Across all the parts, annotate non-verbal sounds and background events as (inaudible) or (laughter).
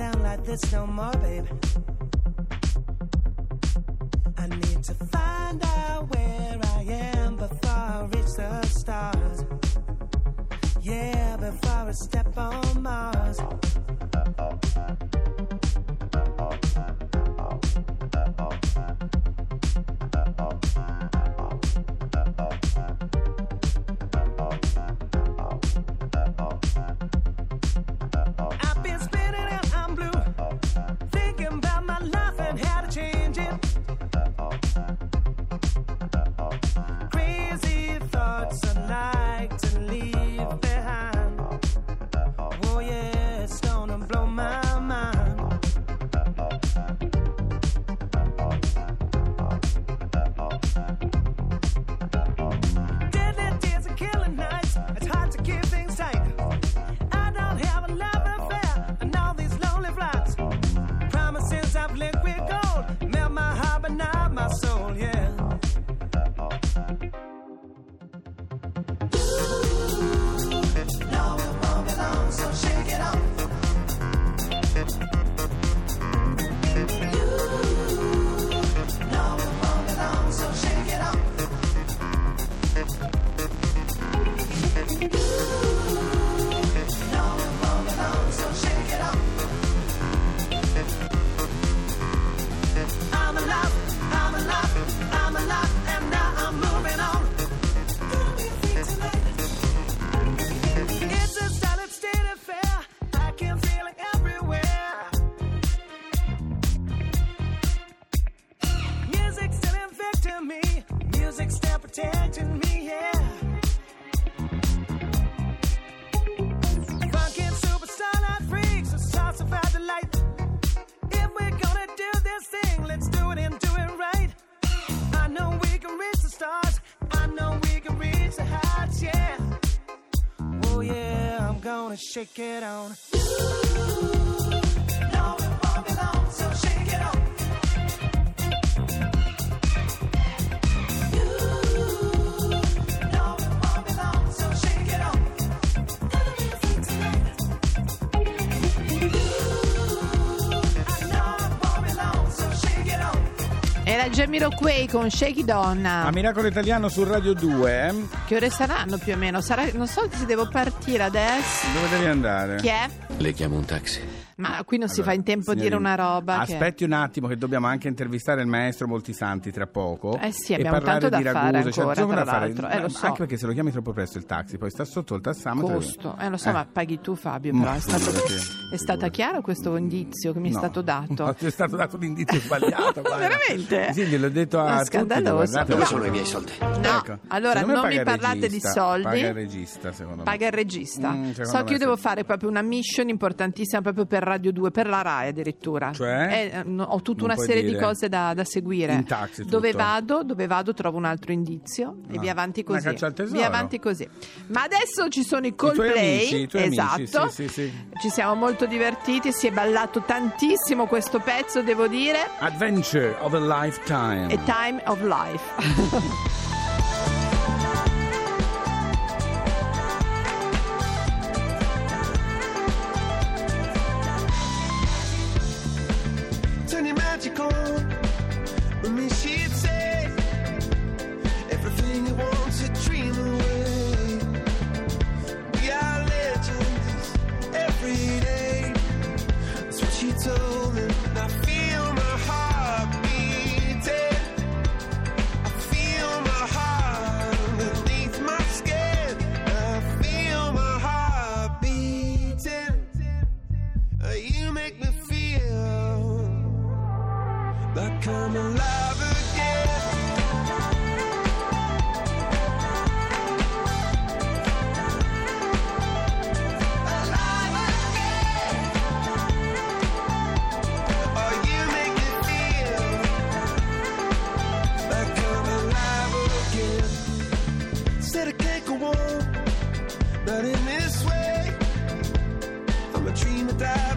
Down like this no more, babe. I need to find out where I am before I reach the stars. Yeah, before I step on Mars. Shake it on. Era Jamiroquai con Shake It On. A Miracolo Italiano su Radio 2. eh? Che ore saranno più o meno? Sarà- non so se devo partire adesso. Dove devi andare? Chi è? Le chiamo un taxi. Ma qui non si Allora, fa in tempo a dire una roba. che- Aspetti un attimo che dobbiamo anche intervistare il maestro Moltisanti tra poco. Eh sì, e abbiamo parlare tanto di da fare Ragusa, cioè, ancora, insomma, tra da fare- l'altro. Eh, lo so. Anche perché se lo chiami troppo presto il taxi, poi sta sotto il tassametro. Costo, eh lo so, Eh. ma paghi tu Fabio, Ma però è, stato, è figurati. chiaro questo indizio che mi è No. stato dato? (laughs) No, ti è stato dato un indizio sbagliato. (laughs) Veramente? Sì, gliel'ho detto Ma a tutti. scandaloso. guardate, Dove No. sono i miei soldi? No, Ecco. allora non mi parlate di soldi. Paga il regista, secondo me. Paga il regista. Mm, so che io devo fare proprio una mission importantissima proprio per Radio 2, per la RAI addirittura. Cioè? Eh, no, ho tutta Non una serie di dire. cose da, da seguire. In taxi dove vado, dove vado trovo un altro indizio e Ah. via avanti così. Via avanti così. Ma adesso ci sono i tuoi Coldplay. amici, i tuoi amici, esatto. sì, sì, sì. Ci siamo molto divertiti, si è ballato tantissimo questo pezzo, devo dire. Adventure of a Lifetime. A Time of Life. (laughs) said I can't go on, but in this way, I'm a dreamer that.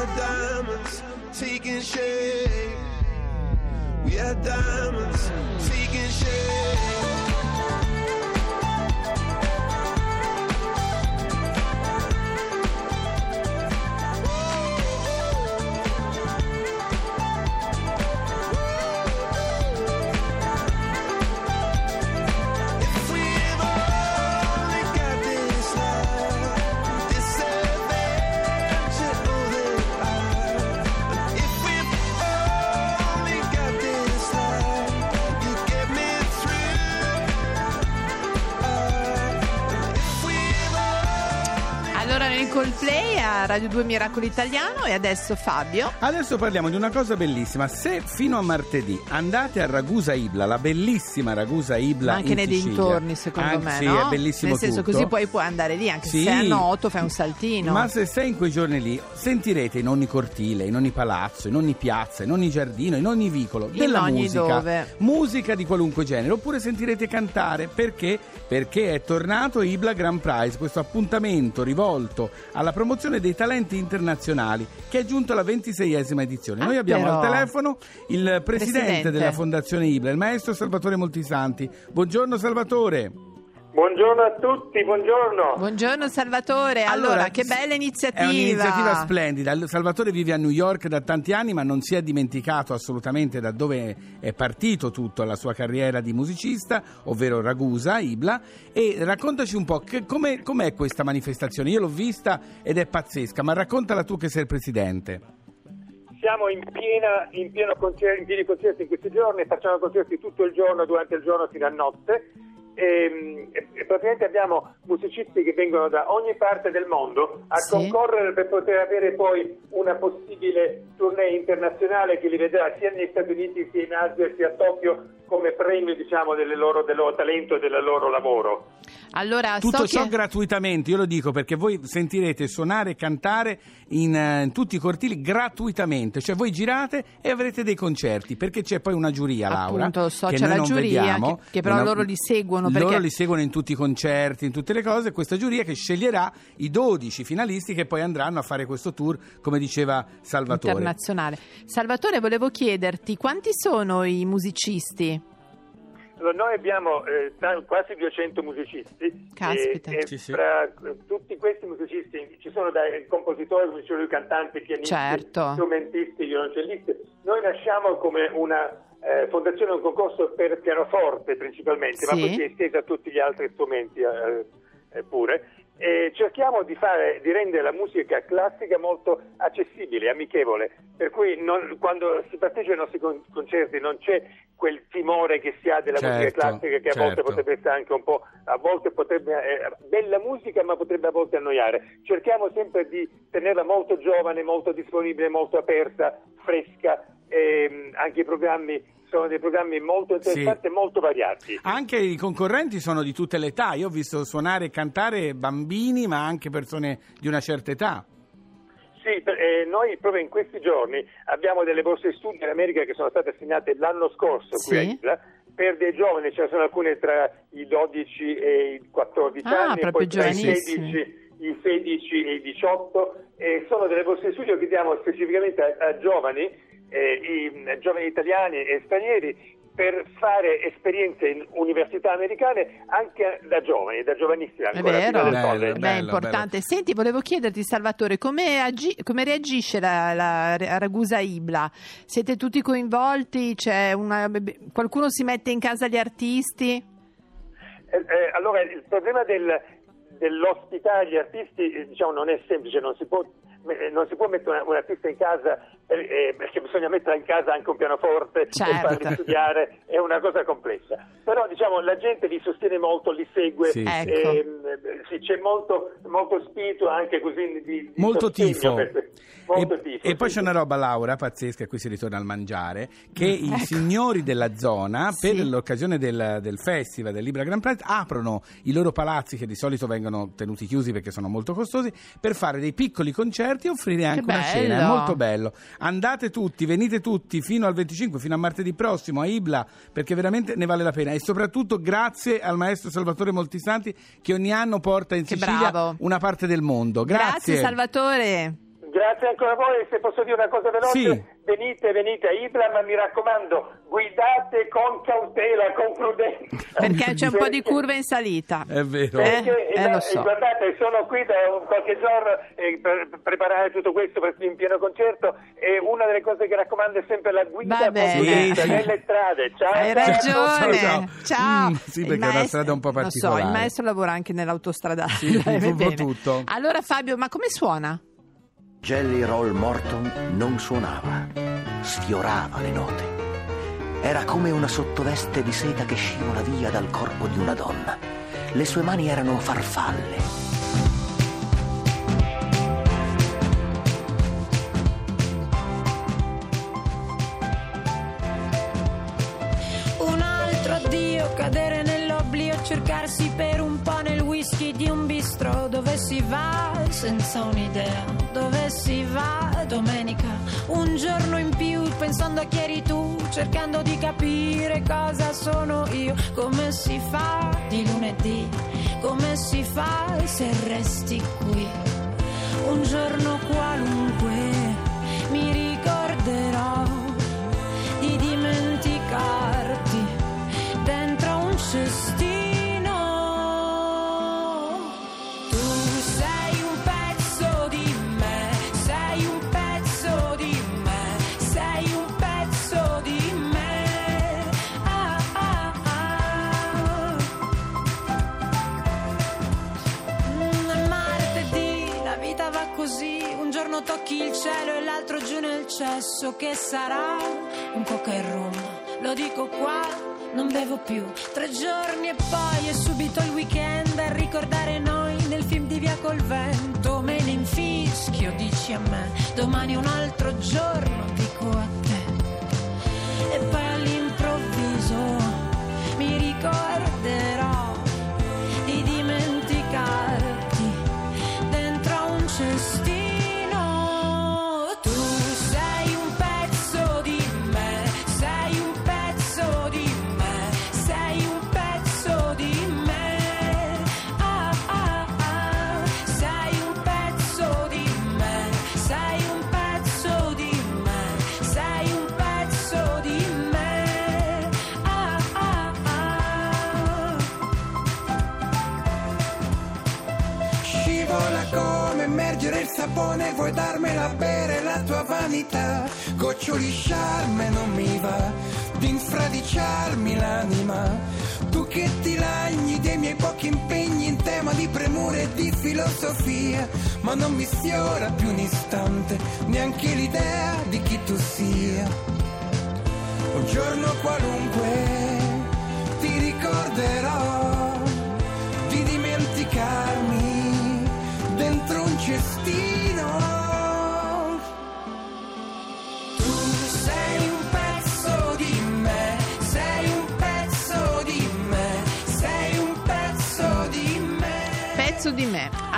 Are diamonds taking shape. We are diamonds taking shape. Radio 2 Miracolo Italiano e adesso Fabio. Adesso parliamo di una cosa bellissima. Se fino a martedì andate a Ragusa Ibla, la bellissima Ragusa Ibla Ma anche nei Sicilia. dintorni, secondo Anzi, me, sì, no? è bellissimo Nel senso, tutto. così poi puoi andare lì, anche Sì. se sei a Noto, fai un saltino. Ma se sei in quei giorni lì, sentirete in ogni cortile, in ogni palazzo, in ogni piazza, in ogni giardino, in ogni vicolo della ogni musica. dove. Musica di qualunque genere. Oppure sentirete cantare. Perché? Perché è tornato Ibla Grand Prize, questo appuntamento rivolto alla promozione dei talenti internazionali, che è giunto alla 26esima edizione. Ah, Noi abbiamo però. al telefono il presidente, Presidente. della Fondazione Ibla, il maestro Salvatore Moltisanti. Buongiorno Salvatore. Buongiorno a tutti, buongiorno. Buongiorno Salvatore, allora, che bella iniziativa. È un'iniziativa splendida. Salvatore vive a New York da tanti anni, ma non si è dimenticato assolutamente da dove è partito tutto la sua carriera di musicista, ovvero Ragusa, Ibla. E raccontaci un po' che, com'è, com'è questa manifestazione. Io l'ho vista ed è pazzesca, ma raccontala tu che sei il presidente. Siamo in, piena, in, pieno concer- in pieni concerti in questi giorni, facciamo concerti tutto il giorno, durante il giorno fino a notte. E, e- e praticamente abbiamo musicisti che vengono da ogni parte del mondo a Sì. concorrere per poter avere poi una possibile tournée internazionale che li vedrà sia negli Stati Uniti sia in Asia sia a Tokyo come premio diciamo, delle loro- del loro talento e del loro lavoro. Allora, Tutto so ciò che... gratuitamente, io lo dico perché voi sentirete suonare e cantare in, eh, in tutti i cortili gratuitamente, cioè voi girate e avrete dei concerti, perché c'è poi una giuria, Laura, Appunto, so, che c'è noi la non giuria, vediamo. che- che però Una- loro li seguono, Loro perché- li seguono in tutti i concerti, in tutte le cose, questa giuria che sceglierà i 12 finalisti che poi andranno a fare questo tour, come diceva Salvatore. internazionale. Salvatore, volevo chiederti quanti sono i musicisti? Allora, noi abbiamo eh, quasi 200 musicisti Caspita. e, e Sì, sì. fra tutti questi musicisti ci sono dai compositori, io, cantanti, pianisti, Certo. strumentisti, violoncellisti. Noi nasciamo come una eh, fondazione, un concorso per pianoforte principalmente, ma Sì. poi si è estesa a tutti gli altri strumenti eh, eh, pure. E cerchiamo di, fare, di rendere la musica classica molto accessibile, amichevole, per cui non- quando si partecipa ai nostri con- concerti non c'è quel timore che si ha della Certo, musica classica che a volte certo. potrebbe essere anche un po', a volte potrebbe, eh, bella musica ma potrebbe a volte annoiare. Cerchiamo sempre di tenerla molto giovane, molto disponibile, molto aperta, fresca, ehm, anche i programmi sono dei programmi molto interessanti e molto variati. Anche i concorrenti sono di tutte le età, io ho visto suonare e cantare bambini, ma anche persone di una certa età. Sì, eh, noi proprio in questi giorni abbiamo delle borse di studio in America che sono state assegnate l'anno scorso qui a Sì. Isla per dei giovani, ce ne sono alcune tra i 12 e i 14 Ah, anni, proprio poi tra i giovanissimi. 16, i 16 e i 18 e sono delle borse di studio che diamo specificamente a, a giovani, eh, i, a giovani italiani e stranieri per fare esperienze in università americane anche da giovani, da giovanissimi È ancora vero? Bello. Beh, è bello, importante. Senti, volevo chiederti, Salvatore, come, agi- come reagisce la, la Ragusa Ibla? Siete tutti coinvolti? C'è una- qualcuno si mette in casa gli artisti? Eh, eh, allora, il problema del, dell'ospitare gli artisti eh, diciamo, non è semplice, non si può, non si può mettere una- un artista in casa eh, eh, perché bisogna mettere in casa anche un pianoforte Certo. e farli studiare, è una cosa complessa. Però diciamo, la gente li sostiene molto, li segue, Sì, ehm, sì, c'è molto, molto spirito anche così di, di Molto tifo. per molto e, tifo, e poi sì, c'è sì. una roba, Laura, pazzesca, qui si ritorna al mangiare, che i Ecco. signori della zona, per l'occasione del, del festival del Libra Grand Prix, aprono i loro palazzi, che di solito vengono tenuti chiusi perché sono molto costosi, per fare dei piccoli concerti e offrire anche Che una cena. È molto bello. Andate tutti, venite tutti fino al 25, fino a martedì prossimo a Ibla, perché veramente ne vale la pena. E soprattutto grazie al maestro Salvatore Moltisanti che ogni anno porta in Che Sicilia bravo. una parte del mondo. Grazie, Salvatore. Grazie ancora a voi, se posso dire una cosa veloce, Sì. venite, venite a Ibla, ma mi raccomando, guidate con cautela, con prudenza. Perché c'è un po' di curva in salita. È vero. Perché, Eh, eh, lo so. guardate, sono qui da qualche giorno eh, per preparare tutto questo per in pieno concerto e una delle cose che raccomando è sempre la guida prudenza nelle strade. Ciao, Hai ciao. ragione. ciao. Ciao. Mm, sì, Il perché è una strada un po' Lo so, particolare. il maestro lavora anche nell'autostradale. Sì, (laughs) un po' bene. tutto. Allora Fabio, ma come suona? Jelly Roll Morton non suonava, sfiorava le note. Era come una sottoveste di seta che scivola via dal corpo di una donna. Le sue mani erano farfalle. Un altro addio, cadere nell'oblio, cercarsi per un po' nel whisky di un bistro si va senza un'idea, dove si va domenica, un giorno in più pensando a chi eri tu, cercando di capire cosa sono io, come si fa di lunedì, come si fa se resti qui. Un giorno qualunque il cielo e l'altro giù nel cesso, che sarà un coca e rum, lo dico qua, non bevo più, tre giorni e poi è subito il weekend a ricordare noi nel film di Via col vento, me ne infischio, dici a me, domani un altro giorno, dico a te, immergere il sapone, vuoi darmela bere la tua vanità? Goccioli sciarme non mi va, di infradiciarmi l'anima. Tu che ti lagni dei miei pochi impegni in tema di premure e di filosofia, ma non mi sfiora più un istante, neanche l'idea di chi tu sia. Un giorno qualunque ti ricorderò Steve.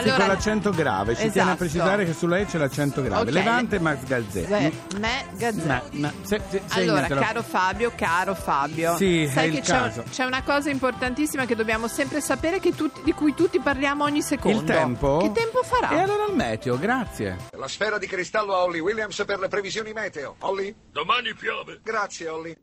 Me. Sì, con Allora, l'accento grave, ci Esatto. tiene a precisare che sulla E c'è l'accento grave. Ok. Levante Max Gazzè. Beh, me, Gazzè. Ma- ma- se- se- Allora, caro Fabio, caro Fabio, Sì, sai è che il c'è, caso. c'è una cosa importantissima che dobbiamo sempre sapere che tutti- di cui tutti parliamo ogni secondo. Il tempo? Che tempo farà? E allora il meteo, grazie. La sfera di cristallo a Holly Williams per le previsioni meteo. Holly? Domani piove. Grazie, Holly.